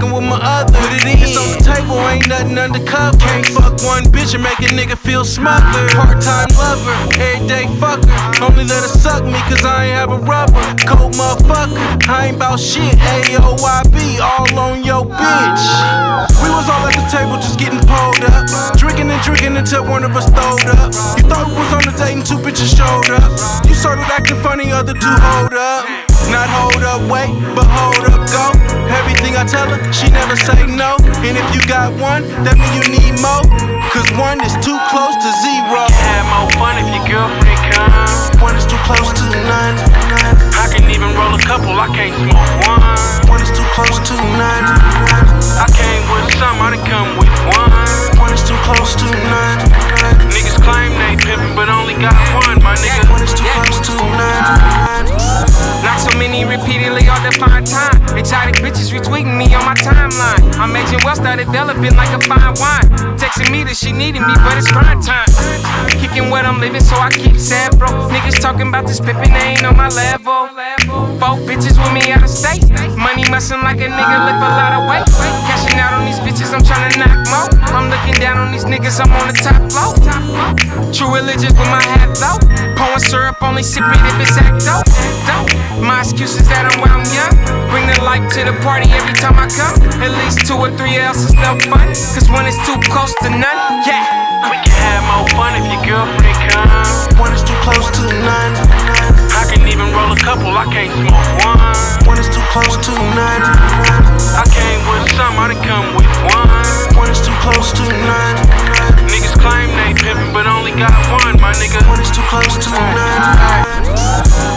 fucking with my other. It's on the table, ain't nothing undercover. Can't fuck one bitch and make a nigga feel smothered. Part time lover, everyday fucker. Only let her suck me cause I ain't have a rubber. Cold motherfucker, I ain't bout shit. AOYB, all on a date and two bitches showed up. You started acting funny, other two hold up. Not hold up, wait, but hold up, go. Everything I tell her, she never say no. And if you got one, that mean you need more. Cause one is too close to zero. Have more fun Bitches retweeting me on my timeline. I'm aging well, start developing like a fine wine. Texting me that she needed me, but it's grind time. Kicking what I'm living, so I keep sad, bro. Niggas talking about this pimpin', they ain't on my level. Four bitches with me out of state. Money mussin' like a nigga lift a lot of weight. Cashing out on these bitches, I'm trying to knock more. I'm looking down on these niggas, I'm on the top floor. True religious with my hat low. Pouring syrup, only sip it if it's act dope. dope. My excuse is that I'm where I'm young. Bring the life to the party every time I come. At least two or three else is no fun. Cause one is too close to none. Yeah. We can have more fun if your girlfriend comes. One is too close to none. I can even roll a couple, I can't smoke one. One is too close to none. I came with some, I done come with one. One is too close to none. Niggas claim they pimpin', but only got one, my nigga. One is too close to mm. none.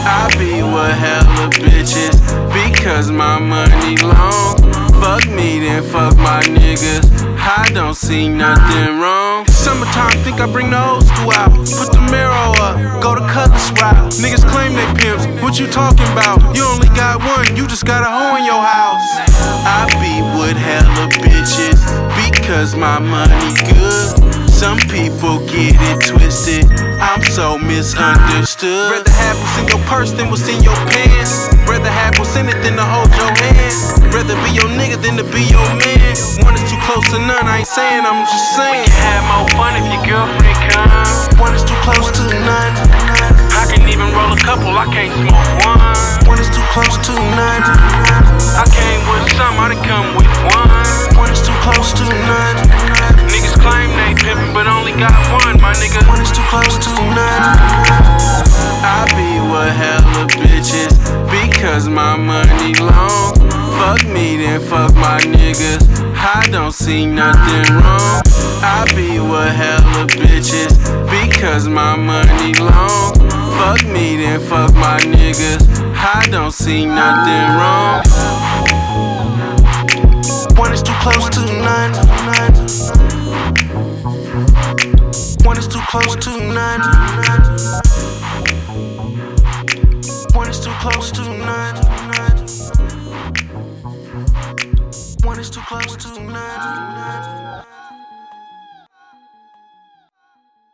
I be with hella bitches because my money long. Fuck me, fuck my niggas. I don't see nothing wrong. Summertime, think I bring the old school out. Put the mirror up, go to cut the colors route. Niggas claim they pimps. What you talking about? You only got one, you just got a hoe in your house. I be with hella bitches because my money good. Some people get it twisted. I'm so misunderstood. Rather have what's in your purse than what's in your pants. Rather have what's in it than to hold your hand. Rather be your nigga than to be ain't saying, I'm just saying. Have more fun if your girlfriend comes. One is too close to none. I can even roll a couple, I can't smoke one. One is too close to none. I came with some, I done come with one. One is too close to none. Niggas claim they pimpin', but only got one, my nigga. One is too close to none. I be with hella bitches because my money long. Fuck me, then fuck my niggas. Don't see nothing wrong. I be with hella bitches because my money long. Fuck me, then fuck my niggas. I don't see nothing wrong. One is too close to none. One is too close to none. One is too close to none. Is too close to none.